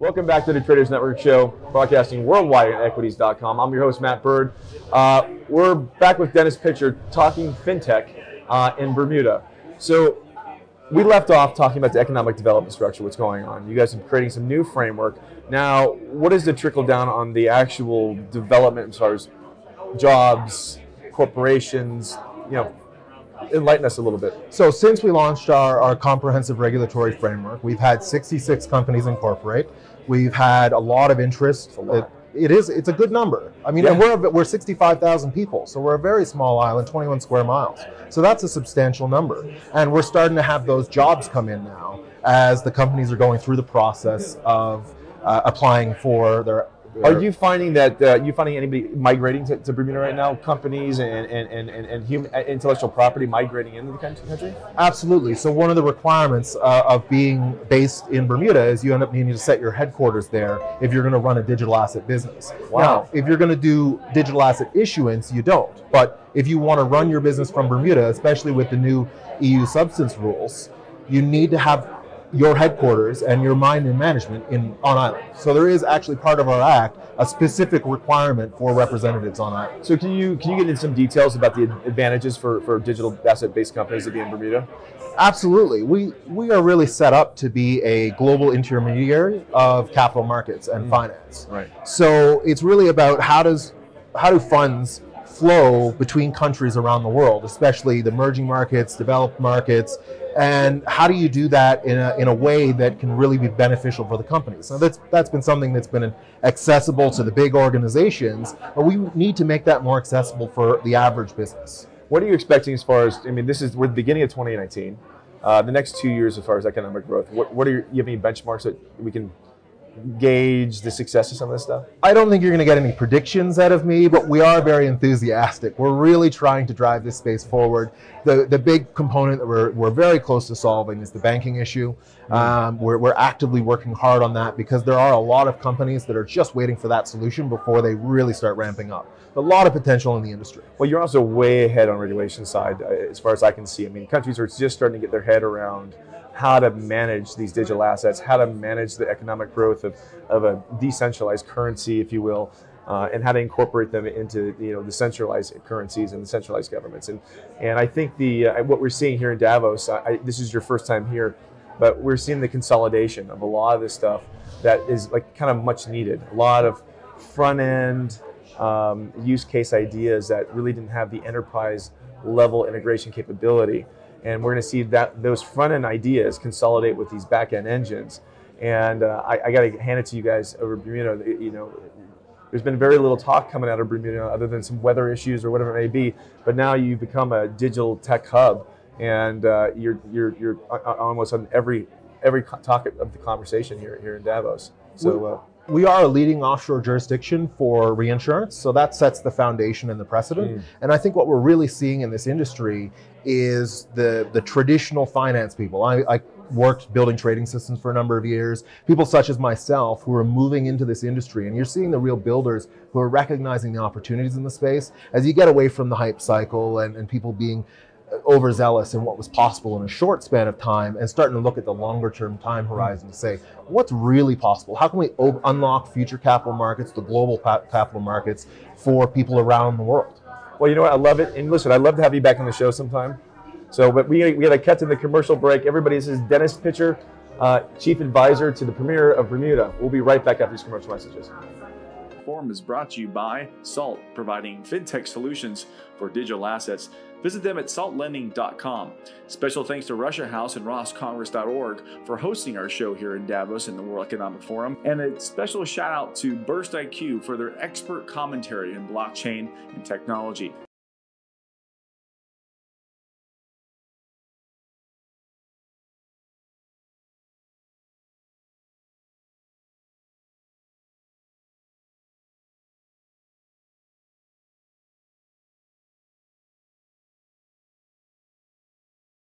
Welcome back to the Traders Network Show, broadcasting worldwide at equities.com. I'm your host, Matt Bird. Uh, we're back with Dennis Pitcher talking fintech uh, in Bermuda. So, we left off talking about the economic development structure, what's going on. You guys are creating some new framework. Now, what is the trickle down on the actual development as far as jobs, corporations, you know, enlighten us a little bit. So since we launched our, our comprehensive regulatory framework, we've had 66 companies incorporate. We've had a lot of interest. It, it is it's a good number. I mean, Yeah. and we're we're 65,000 people, so we're a very small island, 21 square miles. So that's a substantial number, and we're starting to have those jobs come in now as the companies are going through the process of uh, applying for their. Are you finding that uh, you finding anybody migrating to, to Bermuda right now? Companies and and, and, and, and human, uh, intellectual property migrating into the country? country? Absolutely. So one of the requirements uh, of being based in Bermuda is you end up needing to set your headquarters there if you're going to run a digital asset business. Wow. Now, if you're going to do digital asset issuance, you don't. But if you want to run your business from Bermuda, especially with the new EU substance rules, you need to have your headquarters and your mind and management in on island. So there is actually part of our act a specific requirement for representatives on island. So can you can you get into some details about the advantages for, for digital asset based companies to be in Bermuda? Absolutely. We we are really set up to be a global intermediary of capital markets and mm. finance. Right. So it's really about how does how do funds flow between countries around the world, especially the emerging markets, developed markets, and how do you do that in a, in a way that can really be beneficial for the companies? So that's that's been something that's been accessible to the big organizations, but we need to make that more accessible for the average business. What are you expecting as far as I mean, this is we're the beginning of 2019. Uh, the next two years, as far as economic growth, what, what are your, you have any benchmarks that we can gauge the success of some of this stuff? I don't think you're going to get any predictions out of me, but we are very enthusiastic. We're really trying to drive this space forward. The, the big component that we're, we're very close to solving is the banking issue. Um, we're, we're actively working hard on that because there are a lot of companies that are just waiting for that solution before they really start ramping up. A lot of potential in the industry. Well, you're also way ahead on regulation side, uh, as far as I can see. I mean, countries are just starting to get their head around how to manage these digital assets, how to manage the economic growth of, of a decentralized currency, if you will, uh, and how to incorporate them into you know the centralized currencies and the centralized governments. And and I think the uh, what we're seeing here in Davos, I, I, this is your first time here, but we're seeing the consolidation of a lot of this stuff that is like kind of much needed. A lot of front end um, use case ideas that really didn't have the enterprise level integration capability. And we're going to see that those front end ideas consolidate with these back end engines. And uh, I, I got to hand it to you guys over Bermuda. You know, there's been very little talk coming out of Bermuda other than some weather issues or whatever it may be. But now you've become a digital tech hub, and uh, you're you're you're a- a- almost on every every topic of the conversation here here in Davos. So. Uh, we are a leading offshore jurisdiction for reinsurance, so that sets the foundation and the precedent. Mm. And I think what we're really seeing in this industry is the the traditional finance people. I, I worked building trading systems for a number of years. People such as myself who are moving into this industry, and you're seeing the real builders who are recognizing the opportunities in the space as you get away from the hype cycle and, and people being overzealous in what was possible in a short span of time and starting to look at the longer term time horizon to say what's really possible how can we o- unlock future capital markets the global pa- capital markets for people around the world Well, you know what? I love it. And listen, I'd love to have you back on the show sometime. So, but we, we got to cut to the commercial break. Everybody, this is Dennis Pitcher, uh, Chief Advisor to the Premier of Bermuda. We'll be right back after these commercial messages. Forum is brought to you by Salt, providing fintech solutions for digital assets. Visit them at saltlending.com. Special thanks to Russia House and roscongress.org for hosting our show here in Davos in the World Economic Forum. And a special shout out to BurstIQ for their expert commentary in blockchain and technology.